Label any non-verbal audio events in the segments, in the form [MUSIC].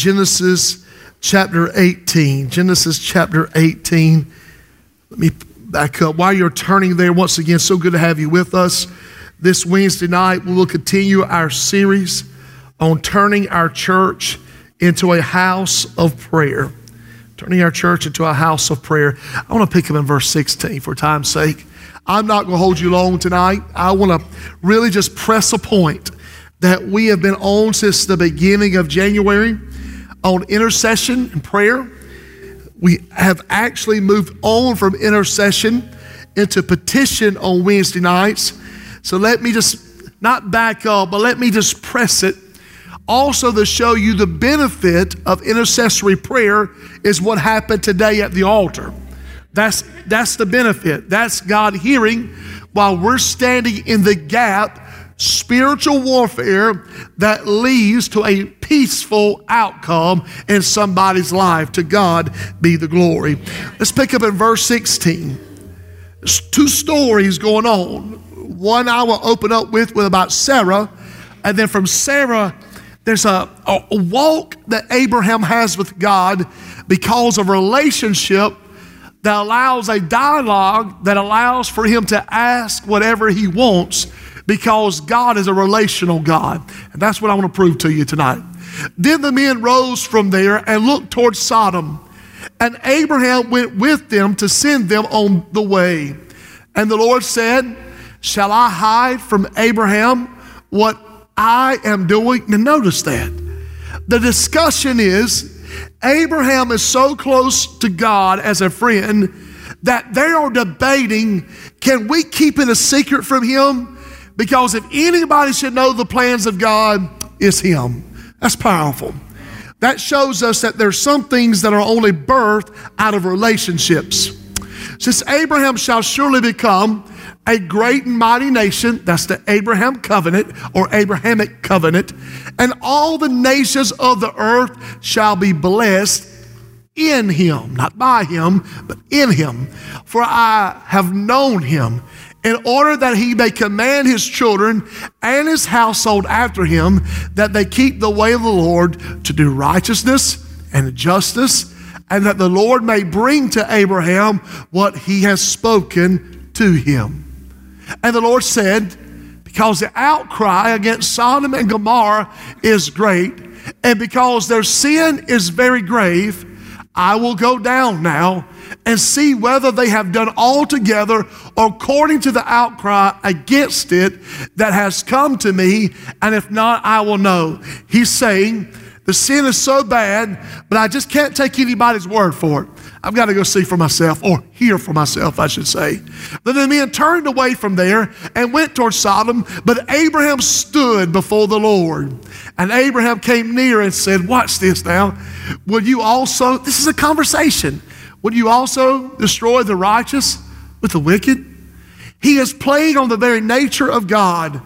Genesis chapter 18. Genesis chapter 18. Let me back up. While you're turning there, once again, so good to have you with us. This Wednesday night, we will continue our series on turning our church into a house of prayer. Turning our church into a house of prayer. I want to pick up in verse 16 for time's sake. I'm not going to hold you long tonight. I want to really just press a point that we have been on since the beginning of January on intercession and prayer. We have actually moved on from intercession into petition on Wednesday nights. So let me just not back up, but let me just press it. Also, to show you the benefit of intercessory prayer is what happened today at the altar. That's, that's the benefit. That's God hearing while we're standing in the gap spiritual warfare that leads to a peaceful outcome in somebody's life. To God be the glory. Let's pick up in verse 16. There's two stories going on. One I will open up with with about Sarah, and then from Sarah, there's a, a, walk that Abraham has with God because of relationship that allows a dialogue that allows for him to ask whatever he wants because God is a relational God. And that's what I want to prove to you tonight. Then the men rose from there and looked towards Sodom. And Abraham went with them to send them on the way. And the Lord said, Shall I hide from Abraham what I am doing? Now, notice that. The discussion is Abraham is so close to God as a friend that they are debating can we keep it a secret from him? Because if anybody should know the plans of God, it's Him. That's powerful. That shows us that there's some things that are only birthed out of relationships. Since Abraham shall surely become a great and mighty nation, that's the Abraham covenant or Abrahamic covenant, and all the nations of the earth shall be blessed in him, not by him, but in him. For I have known him in order that he may command his children and his household after him that they keep the way of the Lord to do righteousness and justice, and that the Lord may bring to Abraham what he has spoken to him. And the Lord said, Because the outcry against Sodom and Gomorrah is great, and because their sin is very grave, I will go down now and see whether they have done altogether according to the outcry against it that has come to me, and if not, I will know. He's saying, the sin is so bad, but I just can't take anybody's word for it. I've got to go see for myself, or hear for myself, I should say. Then the men turned away from there and went towards Sodom, but Abraham stood before the Lord. And Abraham came near and said, Watch this now. Will you also, this is a conversation. Would you also destroy the righteous with the wicked? He is playing on the very nature of God.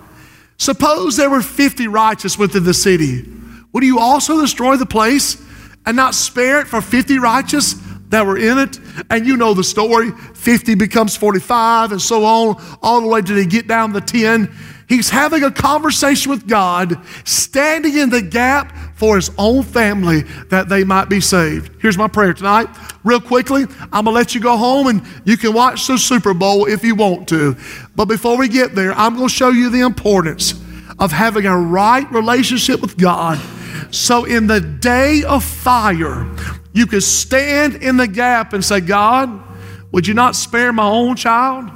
Suppose there were 50 righteous within the city. Would you also destroy the place and not spare it for 50 righteous that were in it? And you know the story 50 becomes 45 and so on, all the way to they get down to 10. He's having a conversation with God, standing in the gap for his own family that they might be saved. Here's my prayer tonight. Real quickly, I'm going to let you go home and you can watch the Super Bowl if you want to. But before we get there, I'm going to show you the importance of having a right relationship with God. So in the day of fire, you could stand in the gap and say, God, would you not spare my own child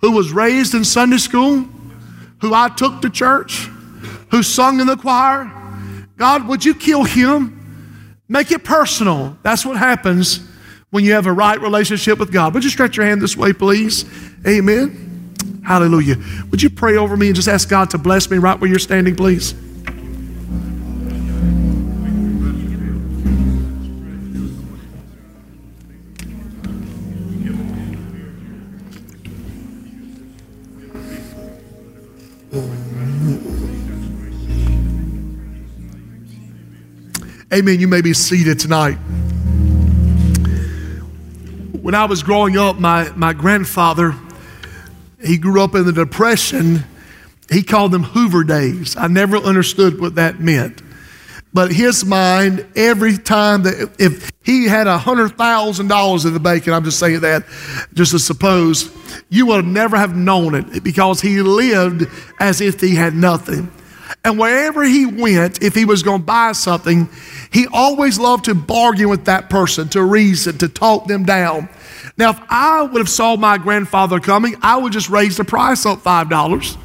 who was raised in Sunday school? who I took to church, who sung in the choir. God, would you kill him? Make it personal. That's what happens when you have a right relationship with God. Would you stretch your hand this way, please? Amen. Hallelujah. Would you pray over me and just ask God to bless me right where you're standing, please? Amen. You may be seated tonight. When I was growing up, my, my grandfather, he grew up in the Depression. He called them Hoover days. I never understood what that meant. But his mind, every time that if he had a hundred thousand dollars in the bank, and I'm just saying that just to suppose, you would never have known it because he lived as if he had nothing. And wherever he went, if he was going to buy something, he always loved to bargain with that person, to reason, to talk them down. Now, if I would have saw my grandfather coming, I would just raise the price up five dollars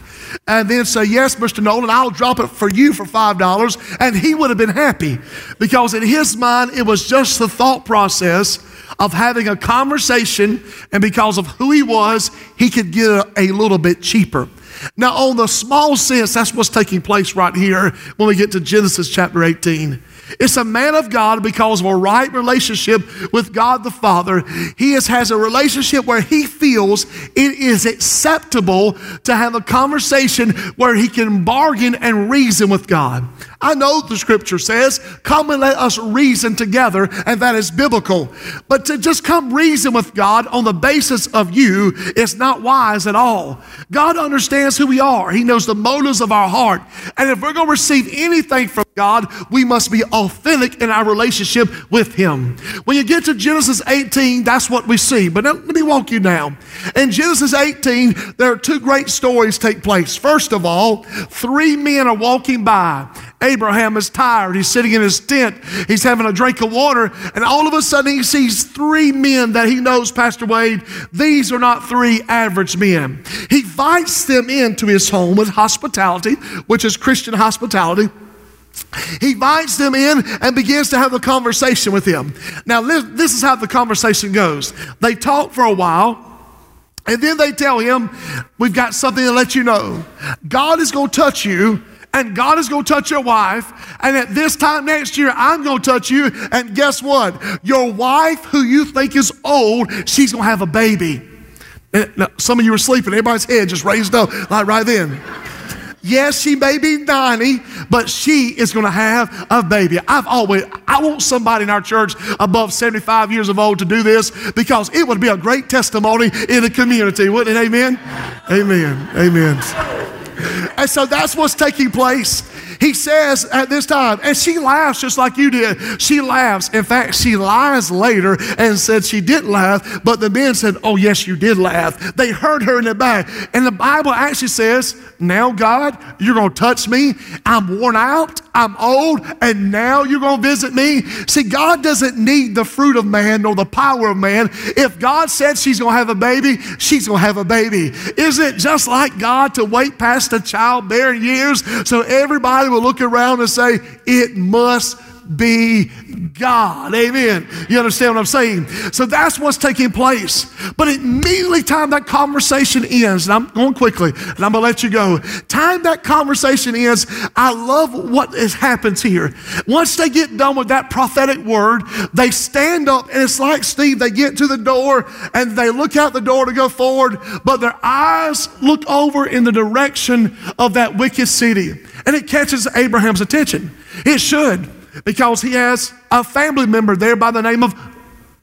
and then say, Yes, Mr. Nolan, I'll drop it for you for $5. And he would have been happy because in his mind, it was just the thought process of having a conversation. And because of who he was, he could get a, a little bit cheaper. Now, on the small sense, that's what's taking place right here when we get to Genesis chapter 18. It's a man of God because of a right relationship with God the Father. He is, has a relationship where he feels it is acceptable to have a conversation where he can bargain and reason with God. I know the scripture says, Come and let us reason together, and that is biblical. But to just come reason with God on the basis of you is not wise at all. God understands who we are, He knows the motives of our heart. And if we're going to receive anything from God, we must be authentic in our relationship with Him. When you get to Genesis 18, that's what we see. But let me walk you down. In Genesis 18, there are two great stories take place. First of all, three men are walking by. Abraham is tired. He's sitting in his tent. He's having a drink of water. And all of a sudden, he sees three men that he knows, Pastor Wade, these are not three average men. He invites them into his home with hospitality, which is Christian hospitality. He invites them in and begins to have a conversation with them. Now, this is how the conversation goes. They talk for a while, and then they tell him, We've got something to let you know. God is going to touch you and God is going to touch your wife. And at this time next year, I'm going to touch you. And guess what? Your wife, who you think is old, she's going to have a baby. Eh, now, some of you were sleeping. Everybody's head just raised up like right then. Yes, she may be 90, but she is going to have a baby. I've always, I want somebody in our church above 75 years of old to do this because it would be a great testimony in the community, wouldn't it? Amen? Amen. Amen. And so that's what's taking place. He says at this time, and she laughs just like you did. She laughs. In fact, she lies later and said she didn't laugh, but the men said, Oh, yes, you did laugh. They heard her in the back. And the Bible actually says, Now, God, you're going to touch me. I'm worn out. I'm old, and now you're going to visit me. See, God doesn't need the fruit of man nor the power of man. If God said she's going to have a baby, she's going to have a baby. Isn't it just like God to wait past the childbearing years so everybody will look around and say, It must be God. Amen. You understand what I'm saying? So that's what's taking place. But immediately, time that conversation ends, and I'm going quickly, and I'm going to let you go. Time that conversation ends, I love what has happens here. Once they get done with that prophetic word, they stand up, and it's like Steve, they get to the door and they look out the door to go forward, but their eyes look over in the direction of that wicked city. And it catches Abraham's attention. It should because he has a family member there by the name of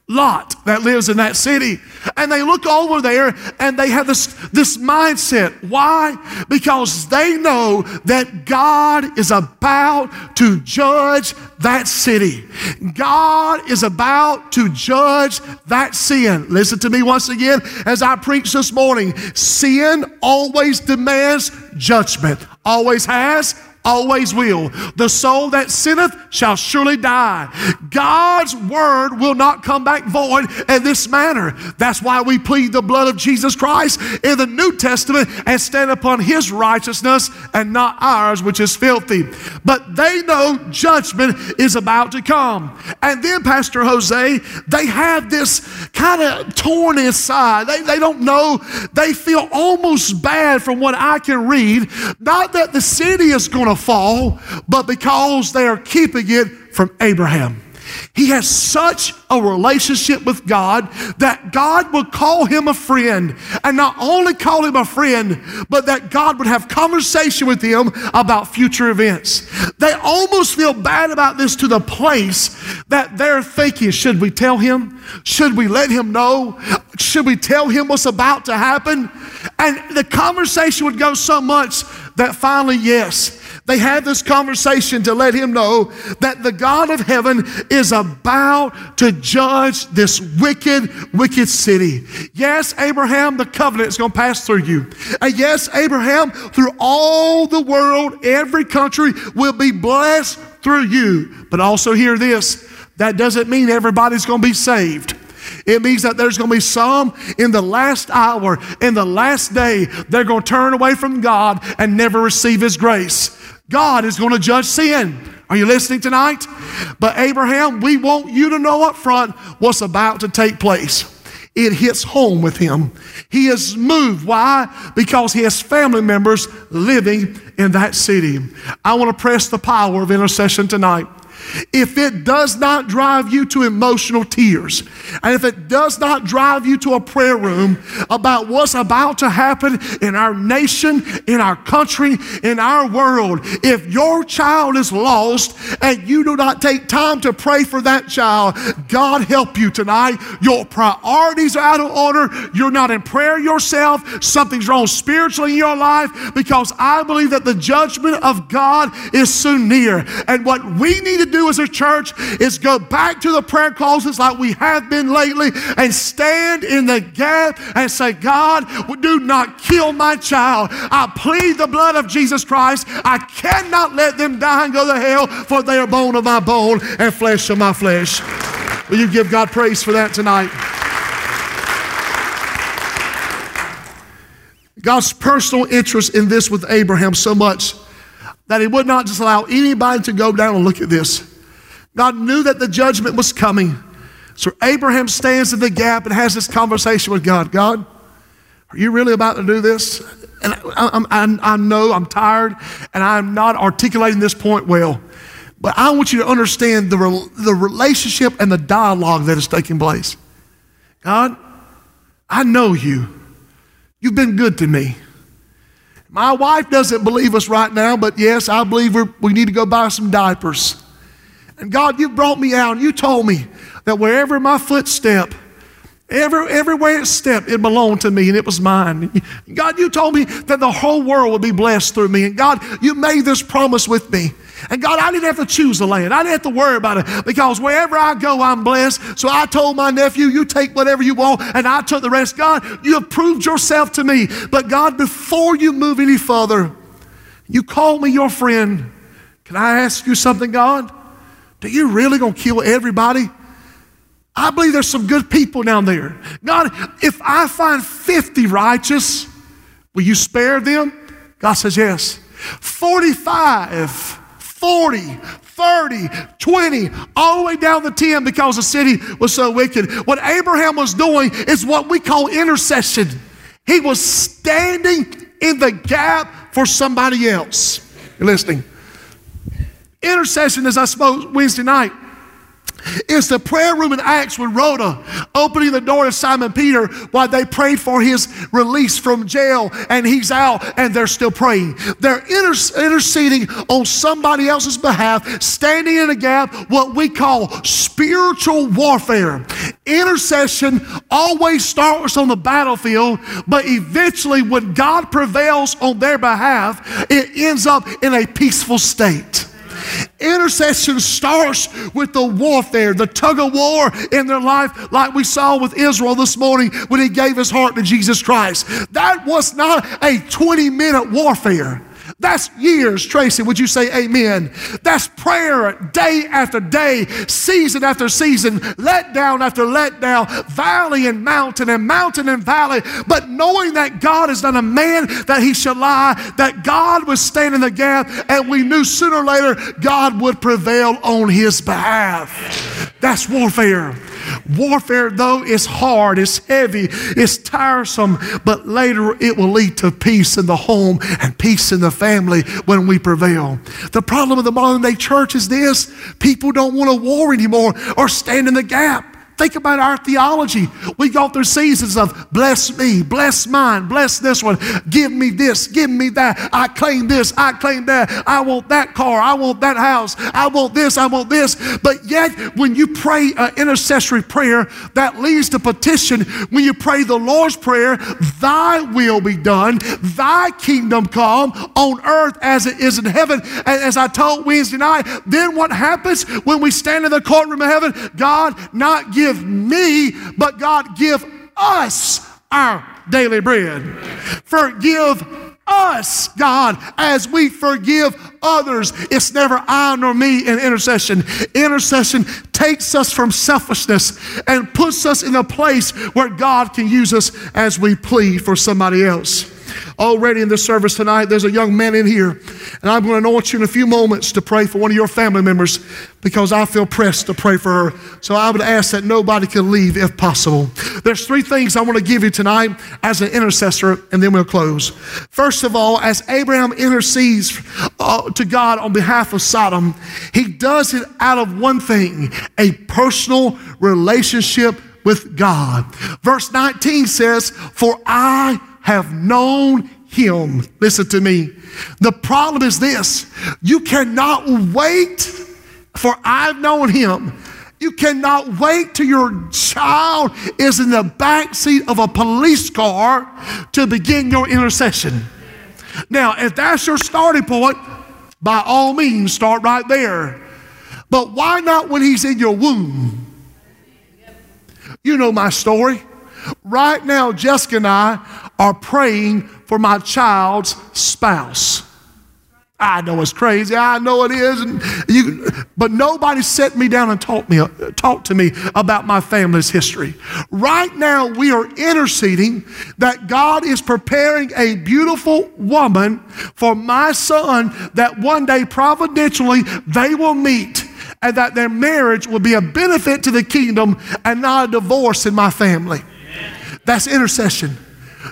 Lot that lives in that city. And they look over there and they have this, this mindset. Why? Because they know that God is about to judge that city. God is about to judge that sin. Listen to me once again as I preach this morning. Sin always demands judgment, always has, always will. The soul that sinneth shall surely die. God's word will not come back void in this manner. That's why we plead the blood of Jesus Christ in the New Testament and stand upon his righteousness and not ours, which is filthy. But they know judgment is about to come. And then, Pastor Jose, they have this kind of torn inside. They, they don't know, they feel almost bad from what I can read. Not that the city is going to fall, but because they are keeping it from Abraham. He has such a relationship with God that God would call him a friend. And not only call him a friend, but that God would have conversation with him about future events. They almost feel bad about this to the place that they're thinking, should we tell him? Should we let him know? Should we tell him what's about to happen? And the conversation would go so much that finally, yes, They had this conversation to let him know that the God of heaven is about to judge this wicked, wicked city. Yes, Abraham, the covenant is going to pass through you. And yes, Abraham, through all the world, every country will be blessed through you. But also hear this that doesn't mean everybody's going to be saved. It means that there's going to be some in the last hour, in the last day, they're going to turn away from God and never receive His grace. God is going to judge sin. Are you listening tonight? But Abraham, we want you to know up front what's about to take place. It hits home with him. He is moved. Why? Because he has family members living in that city. I want to press the power of intercession tonight if it does not drive you to emotional tears, and if it does not drive you to a prayer room about what's about to happen in our nation, in our country, in our world, if your child is lost and you do not take time to pray for that child, God help you tonight. Your priorities are out of order. You're not in prayer yourself. Something's wrong spiritually in your life because I believe that the judgment of God is soon near. And what we need do as a church is go back to the prayer closets like we have been lately and stand in the gap and say, God, do not kill my child. I plead the blood of Jesus Christ. I cannot let them die and go to hell, for they are bone of my bone and flesh of my flesh. Will you give God praise for that tonight? God's personal interest in this with Abraham so much that he would not just allow anybody to go down and look at this. God knew that the judgment was coming. So Abraham stands in the gap and has this conversation with God. God, are you really about to do this? And I, I, I know I'm tired and I'm not articulating this point well. But I want you to understand the, the relationship and the dialogue that is taking place. God, I know you. You've been good to me. My wife doesn't believe us right now, but yes, I believe we need to go buy some diapers. And God, you brought me out and you told me that wherever my footstep, every, everywhere it stepped, it belonged to me and it was mine. God, you told me that the whole world would be blessed through me. And God, you made this promise with me. And God, I didn't have to choose the land. I didn't have to worry about it because wherever I go, I'm blessed. So I told my nephew, you take whatever you want, and I took the rest. God, you have proved yourself to me. But God, before you move any further, you call me your friend. Can I ask you something, God? Are you really going to kill everybody? I believe there's some good people down there. God, if I find 50 righteous, will you spare them? God says yes. 45, 40, 30, 20, all the way down the 10 because the city was so wicked. What Abraham was doing is what we call intercession. He was standing in the gap for somebody else. You're listening. Intercession, as I spoke Wednesday night, is the prayer room in Acts with Rhoda opening the door to Simon Peter while they prayed for his release from jail and he's out and they're still praying. They're inter- interceding on somebody else's behalf, standing in a gap, what we call spiritual warfare. Intercession always starts on the battlefield, but eventually, when God prevails on their behalf, it ends up in a peaceful state. Intercession starts with the warfare, the tug of war in their life, like we saw with Israel this morning when he gave his heart to Jesus Christ. That was not a 20 minute warfare. That's years, Tracy. Would you say amen? That's prayer day after day, season after season, let down after let down, valley and mountain and mountain and valley. But knowing that God is not a man that he shall lie, that God was standing in the gap, and we knew sooner or later God would prevail on his behalf. That's warfare. Warfare, though, is hard, it's heavy, it's tiresome, but later it will lead to peace in the home and peace in the family when we prevail. The problem of the modern day church is this people don't want to war anymore or stand in the gap. Think about our theology. We go through seasons of bless me, bless mine, bless this one, give me this, give me that. I claim this, I claim that. I want that car, I want that house, I want this, I want this. But yet, when you pray an intercessory prayer that leads to petition, when you pray the Lord's Prayer, thy will be done, thy kingdom come on earth as it is in heaven. And as I told Wednesday night, then what happens when we stand in the courtroom of heaven? God, not give give me, but God give us our daily bread. Forgive us, God, as we forgive others. It's never I nor me in intercession. Intercession takes us from selfishness and puts us in a place where God can use us as we plead for somebody else already in the service tonight. There's a young man in here, and I'm going to anoint you in a few moments to pray for one of your family members because I feel pressed to pray for her. So I would ask that nobody can leave if possible. There's three things I want to give you tonight as an intercessor, and then we'll close. First of all, as Abraham intercedes uh, to God on behalf of Sodom, he does it out of one thing a personal relationship with God. Verse 19 says, For I have known him. Listen to me. The problem is this you cannot wait for I've known him. You cannot wait till your child is in the back seat of a police car to begin your intercession. Now, if that's your starting point, by all means, start right there. But why not when he's in your womb? You know my story. Right now, Jessica and I are praying for my child's spouse. I know it's crazy. I know it is. And you, but nobody set me down and taught me, talked to me about my family's history. Right now, we are interceding that God is preparing a beautiful woman for my son that one day providentially they will meet and that their marriage will be a benefit to the kingdom and not a divorce in my family. That's intercession.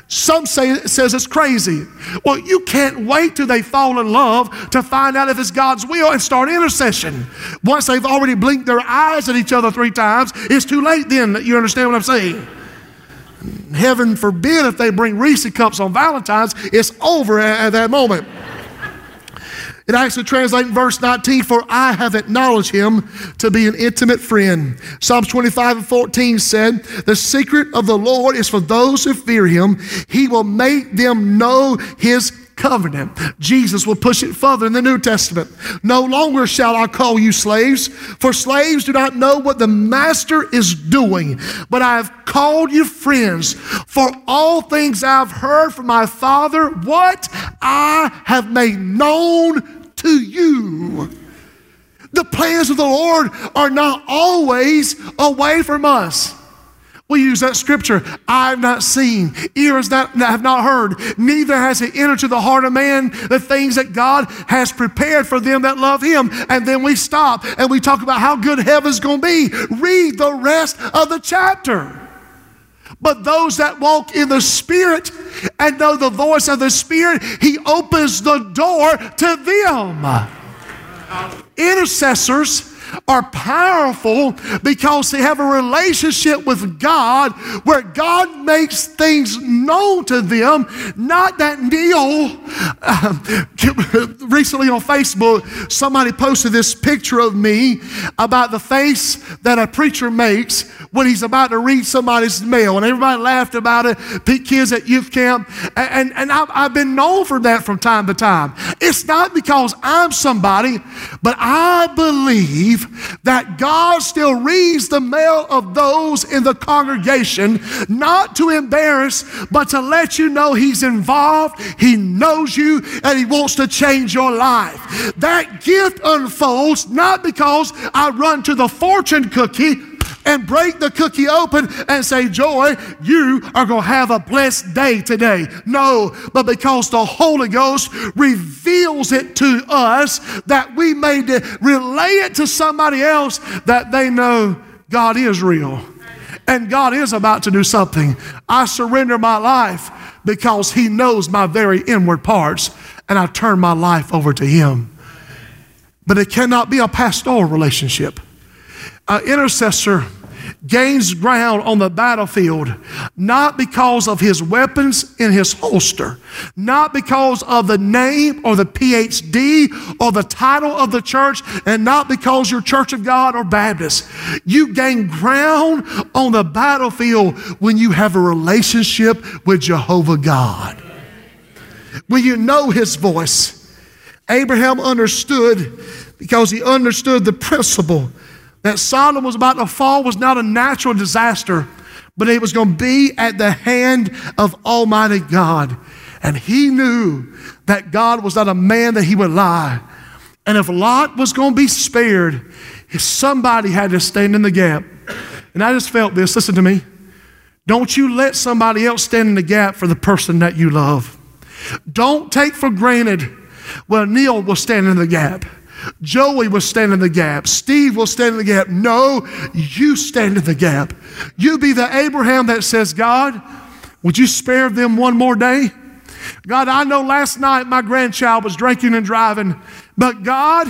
Some say it says it's crazy. Well, you can't wait till they fall in love to find out if it's God's will and start intercession. Once they've already blinked their eyes at each other three times, it's too late then. You understand what I'm saying? Heaven forbid if they bring Reese cups on Valentine's, it's over at, that moment. It actually translates in verse 19, for I have acknowledged him to be an intimate friend. Psalms 25 and 14 said, The secret of the Lord is for those who fear him. He will make them know his covenant. Jesus will push it further in the New Testament. No longer shall I call you slaves, for slaves do not know what the master is doing, but I have called you friends. For all things I've heard from my Father, what I have made known to you. The plans of the Lord are not always away from us. We use that scripture, I've not seen, ears that have not heard, neither has it entered to the heart of man the things that God has prepared for them that love him. And then we stop and we talk about how good heaven's going to be. Read the rest of the chapter. But those that walk in the Spirit and know the voice of the Spirit, He opens the door to them. Intercessors are powerful because they have a relationship with God where God makes things known to them. Not that Neil, uh, [LAUGHS] recently on Facebook, somebody posted this picture of me about the face that a preacher makes when he's about to read somebody's mail. And everybody laughed about it, kids at youth camp. And, and, and I've, I've been known for that from time to time. It's not because I'm somebody, but I believe that God still reads the mail of those in the congregation, not to embarrass, but to let you know He's involved, He knows you, and He wants to change your life. That gift unfolds not because I run to the fortune cookie and break the cookie open and say, Joy, you are going to have a blessed day today. No, but because the Holy Ghost reveals it to us that we may relay it to somebody else that they know God is real and God is about to do something. I surrender my life because He knows my very inward parts and I turn my life over to Him. But it cannot be a pastoral relationship. An intercessor gains ground on the battlefield not because of his weapons in his holster, not because of the name or the PhD or the title of the church, and not because you're Church of God or Baptist. You gain ground on the battlefield when you have a relationship with Jehovah God. When you know his voice. Abraham understood because he understood the principle that Sodom was about to fall was not a natural disaster, but it was going to be at the hand of Almighty God. And he knew that God was not a man that he would lie. And if Lot was going to be spared, somebody had to stand in the gap. And I just felt this listen to me. Don't you let somebody else stand in the gap for the person that you love. Don't take for granted, well, Neil will stand in the gap. Joey will stand in the gap. Steve will stand in the gap. No, you stand in the gap. You be the Abraham that says, God, would you spare them one more day? God, I know last night my grandchild was drinking and driving, but God,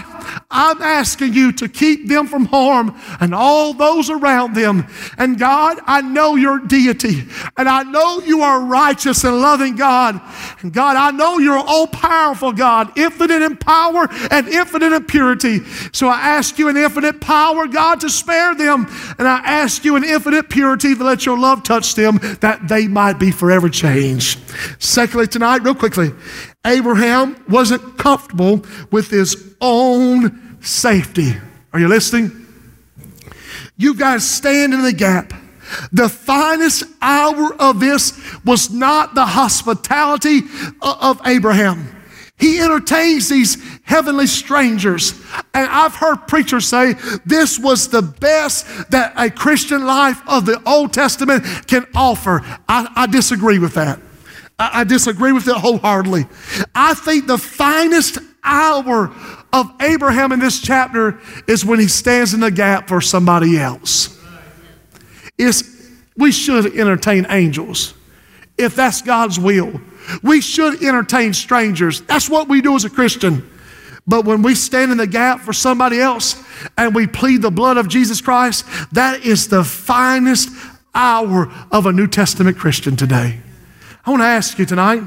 I'm asking you to keep them from harm and all those around them. And God, I know your deity and I know you are righteous and loving God. And God, I know you're all powerful God, infinite in power and infinite in purity. So I ask you in infinite power, God, to spare them. And I ask you in infinite purity to let your love touch them that they might be forever changed. Secondly, tonight, real quickly, Abraham wasn't comfortable with his own safety. Are you listening? Got to stand in the gap. The finest hour of this was not the hospitality of Abraham. He entertains these heavenly strangers. And I've heard preachers say this was the best that a Christian life of the Old Testament can offer. I, I disagree with that. I, I disagree with it wholeheartedly. I think the finest hour of Abraham in this chapter is when he stands in the gap for somebody else. It's, we should entertain angels if that's God's will. We should entertain strangers. That's what we do as a Christian. But when we stand in the gap for somebody else and we plead the blood of Jesus Christ, that is the finest hour of a New Testament Christian today. I want to ask you tonight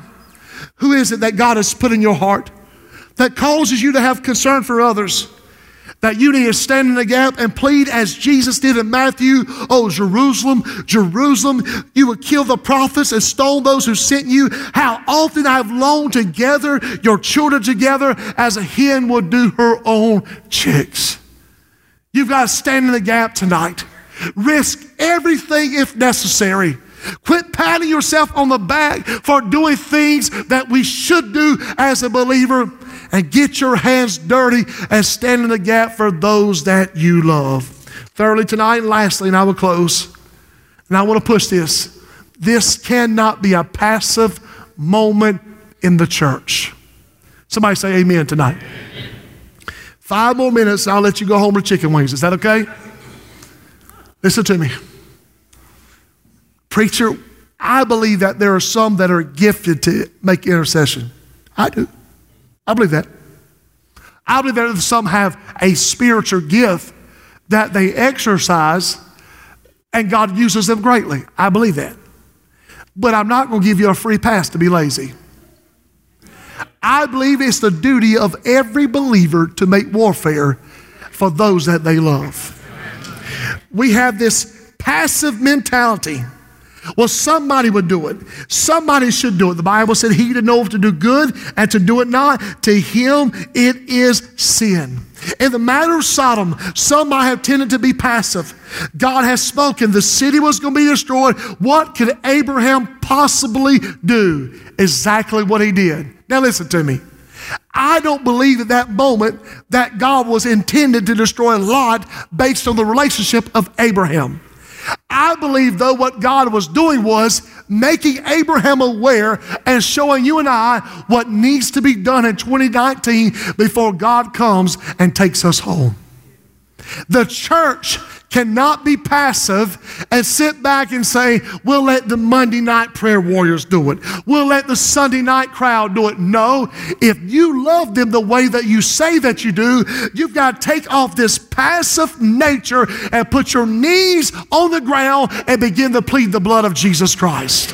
who is it that God has put in your heart that causes you to have concern for others? That you need to stand in the gap and plead as Jesus did in Matthew. Oh, Jerusalem, Jerusalem, you would kill the prophets and stone those who sent you. How often I've longed to gather your children together as a hen would do her own chicks. You've got to stand in the gap tonight. Risk everything if necessary Quit patting yourself on the back for doing things that we should do as a believer and get your hands dirty and stand in the gap for those that you love. Thirdly, tonight, and lastly, and I will close, and I want to push this. This cannot be a passive moment in the church. Somebody say amen tonight. Five more minutes, and I'll let you go home with chicken wings. Is that okay? Listen to me. Preacher, I believe that there are some that are gifted to make intercession. I do. I believe that. I believe that some have a spiritual gift that they exercise and God uses them greatly. I believe that. But I'm not going to give you a free pass to be lazy. I believe it's the duty of every believer to make warfare for those that they love. We have this passive mentality well, somebody would do it. Somebody should do it. The Bible said, He to know to do good and to do it not, to him it is sin. In the matter of Sodom, some might have tended to be passive. God has spoken, the city was going to be destroyed. What could Abraham possibly do? Exactly what he did. Now, listen to me. I don't believe at that moment that God was intended to destroy Lot based on the relationship of Abraham. I believe, though, what God was doing was making Abraham aware and showing you and I what needs to be done in 2019 before God comes and takes us home. The church cannot be passive and sit back and say, we'll let the Monday night prayer warriors do it. We'll let the Sunday night crowd do it. No, if you love them the way that you say that you do, you've got to take off this passive nature and put your knees on the ground and begin to plead the blood of Jesus Christ.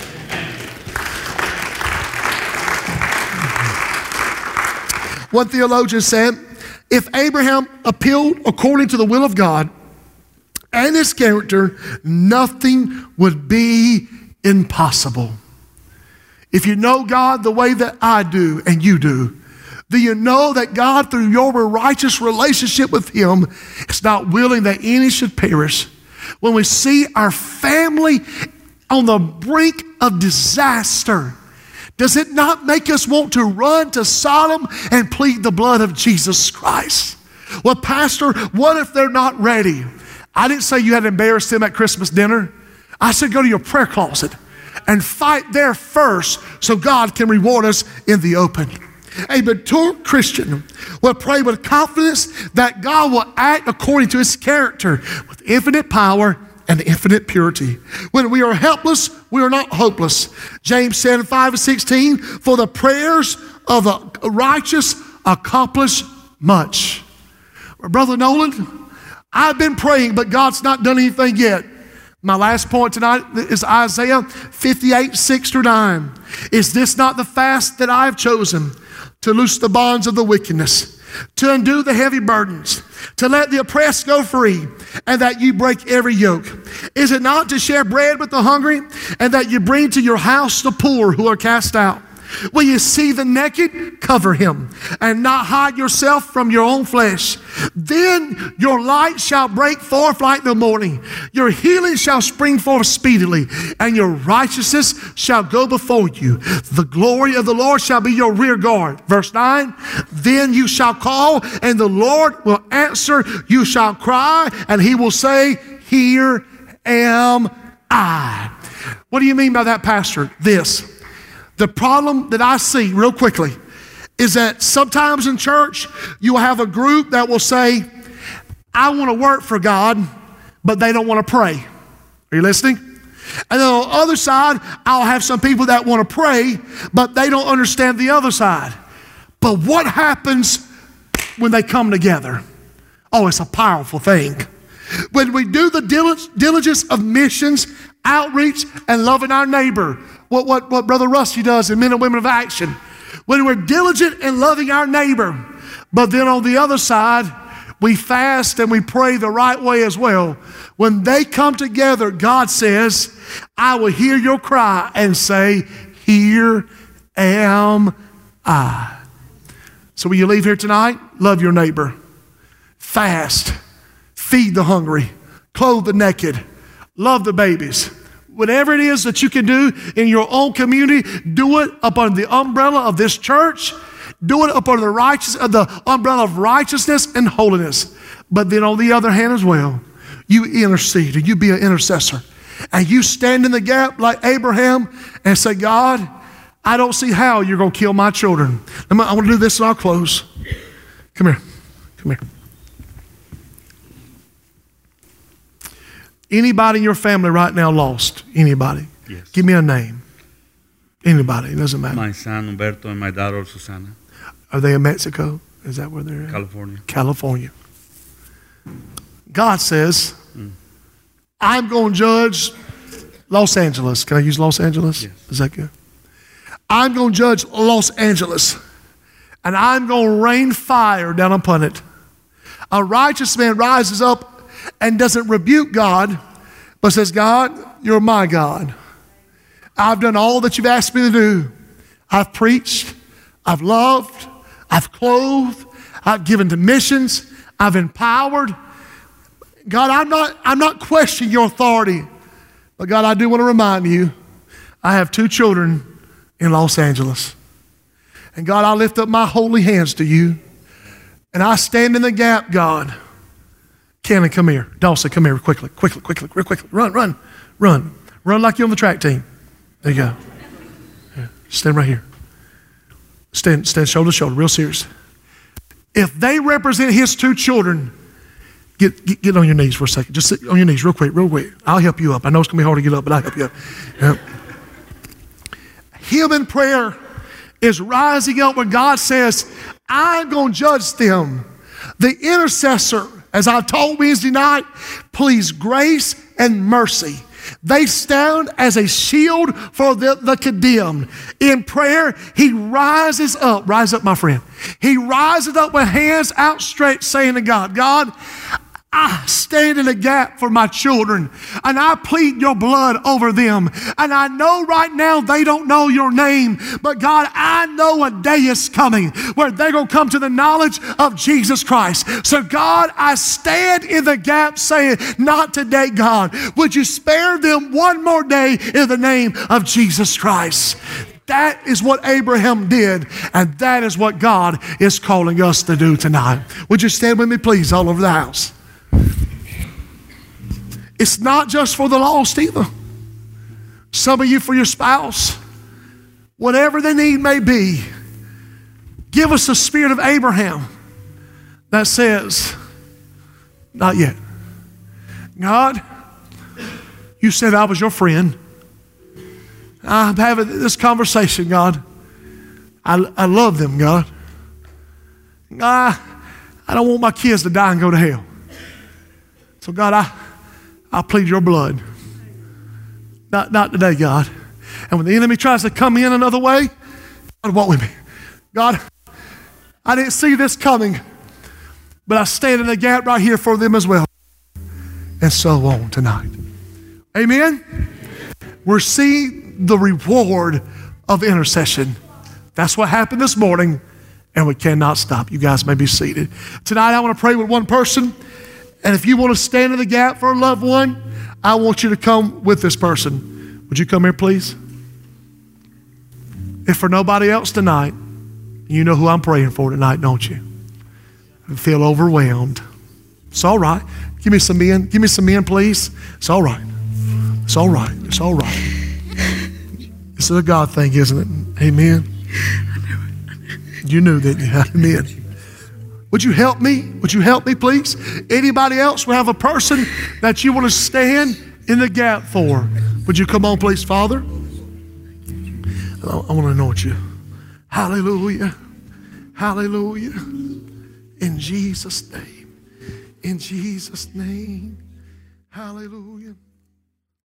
One theologian said, if Abraham appealed according to the will of God and his character, nothing would be impossible. If you know God the way that I do and you do, do you know that God, through your righteous relationship with Him, is not willing that any should perish? When we see our family on the brink of disaster, does it not make us want to run to Sodom and plead the blood of Jesus Christ? Well, Pastor, what if they're not ready? I didn't say you had to embarrass them at Christmas dinner. I said go to your prayer closet and fight there first so God can reward us in the open. A mature Christian will pray with confidence that God will act according to his character with infinite power and infinite purity. When we are helpless, we are not hopeless. James said in 5 and 16, for the prayers of the righteous accomplish much. Brother Nolan, I've been praying, but God's not done anything yet. My last point tonight is Isaiah 58, 6 through 9. Is this not the fast that I have chosen to loose the bonds of the wickedness? to undo the heavy burdens, to let the oppressed go free, and that you break every yoke? Is it not to share bread with the hungry, and that you bring to your house the poor who are cast out? When you see the naked, cover him, and not hide yourself from your own flesh. Then your light shall break forth like the morning. Your healing shall spring forth speedily, and your righteousness shall go before you. The glory of the Lord shall be your rear guard. Verse 9 Then you shall call, and the Lord will answer. You shall cry, and he will say, Here am I. What do you mean by that, Pastor? This. The problem that I see, real quickly, is that sometimes in church, you will have a group that will say, I want to work for God, but they don't want to pray. Are you listening? And then on the other side, I'll have some people that want to pray, but they don't understand the other side. But what happens when they come together? Oh, it's a powerful thing. When we do the diligence of missions, outreach, and loving our neighbor, what, what, what Brother Rusty does in Men and Women of Action. When we're diligent in loving our neighbor, but then on the other side, we fast and we pray the right way as well. When they come together, God says, I will hear your cry and say, Here am I. So when you leave here tonight, love your neighbor, fast, feed the hungry, clothe the naked, love the babies whatever it is that you can do in your own community, do it upon the umbrella of this church. Do it upon the righteous, uh, the umbrella of righteousness and holiness. But then on the other hand as well, you intercede and you be an intercessor. And you stand in the gap like Abraham and say, God, I don't see how you're going to kill my children. I want to do this and I'll close. Come here. Come here. Anybody in your family right now lost? Anybody? Yes. Give me a name. Anybody. It doesn't matter. My son Humberto and my daughter Susana. Are they in Mexico? Is that where they're at? California. California. God says, mm. I'm going to judge Los Angeles. Can I use Los Angeles? Yes. Is that good? I'm going to judge Los Angeles and I'm going to rain fire down upon it. A righteous man rises up and doesn't rebuke God, but says, God, you're my God. I've done all that you've asked me to do. I've preached, I've loved, I've clothed, I've given to missions, I've empowered. God, I'm not, I'm not questioning your authority, but God, I do want to remind you I have two children in Los Angeles. And God, I lift up my holy hands to you, and I stand in the gap, God Cannon, come here. Dawson, come here quickly, quickly, quickly, real quickly. Run, run, run. Run like you're on the track team. There you go. Yeah. Stand right here. Stand, stand shoulder to shoulder, real serious. If they represent his two children, Get, get, get on your knees for a second. Just sit on your knees real quick, real quick. I'll help you up. I know it's going to be hard to get up, but I'll help you up. Yep. Human prayer is rising up when God says, I'm going to judge them. The intercessor, as I told Wednesday night, please grace and mercy. They stand as a shield for the, the condemned. In prayer, he rises up. Rise up, my friend. He rises up with hands outstretched, saying to God, God, I stand in the gap for my children and I plead your blood over them. And I know right now they don't know your name, but God, I know a day is coming where they're going to come to the knowledge of Jesus Christ. So, God, I stand in the gap saying, Not today, God. Would you spare them one more day in the name of Jesus Christ? That is what Abraham did, and that is what God is calling us to do tonight. Would you stand with me, please, all over the house? It's not just for the lost either. Some of you for your spouse, whatever the need may be, give us the spirit of Abraham that says, Not yet. God, you said I was your friend. I'm having this conversation, God. I, I love them, God. I, I don't want my kids to die and go to hell. So, God, I, I plead your blood. Not, not today, God. And when the enemy tries to come in another way, God, walk with me. God, I didn't see this coming, but I stand in the gap right here for them as well. And so on tonight. Amen? We're seeing the reward of intercession. That's what happened this morning, and we cannot stop. You guys may be seated. Tonight, I want to pray with one person. And if you want to stand in the gap for a loved one, I want you to come with this person. Would you come here, please? If for nobody else tonight, you know who I'm praying for tonight, don't you? I feel overwhelmed. It's all right. Give me some men. Give me some men, please. It's all right. It's all right. It's all right. This is a God thing, isn't it? Amen. You knew that. you had Amen. Would you help me? Would you help me, please? Anybody else We have a person that you want to stand in the gap for? Would you come on, please, Father? I want to anoint you. Hallelujah. Hallelujah. In Jesus' name. In Jesus' name. Hallelujah.